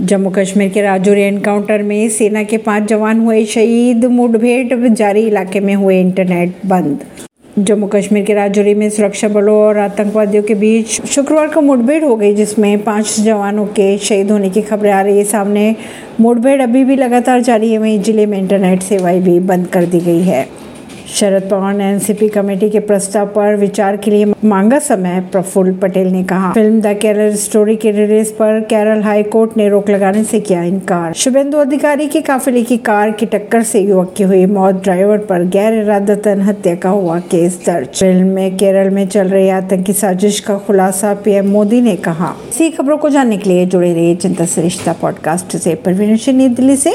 जम्मू कश्मीर के राजौरी एनकाउंटर में सेना के पाँच जवान हुए, शहीद, मुठभेड़ जारी इलाके में हुए इंटरनेट बंद। जम्मू कश्मीर के राजौरी में सुरक्षा बलों और आतंकवादियों के बीच शुक्रवार को मुठभेड़ हो गई, जिसमें पाँच जवानों के शहीद होने की खबरें आ रही है। सामने मुठभेड़ अभी भी लगातार जारी है, वहीं ज़िले में इंटरनेट सेवाएँ भी बंद कर दी गई है। शरद पवार ने एनसीपी कमेटी के प्रस्ताव पर विचार के लिए मांगा समय, प्रफुल्ल पटेल ने कहा। फ़िल्म द केरल स्टोरी के रिलीज़ पर केरल हाई कोर्ट ने रोक लगाने से किया इनकार। शुभेंदु अधिकारी के काफिले की कार की टक्कर से युवक की हुई मौत, ड्राइवर पर गैर इरादतन हत्या का हुआ केस दर्ज। फ़िल्म में केरल में चल रही आतंकी साजिश का खुलासा पीएम मोदी ने कहा। इसी खबरों को जानने के लिए जुड़े रहिए चिंता सरिश्ता पॉडकास्ट से। परवीन दिल्ली से।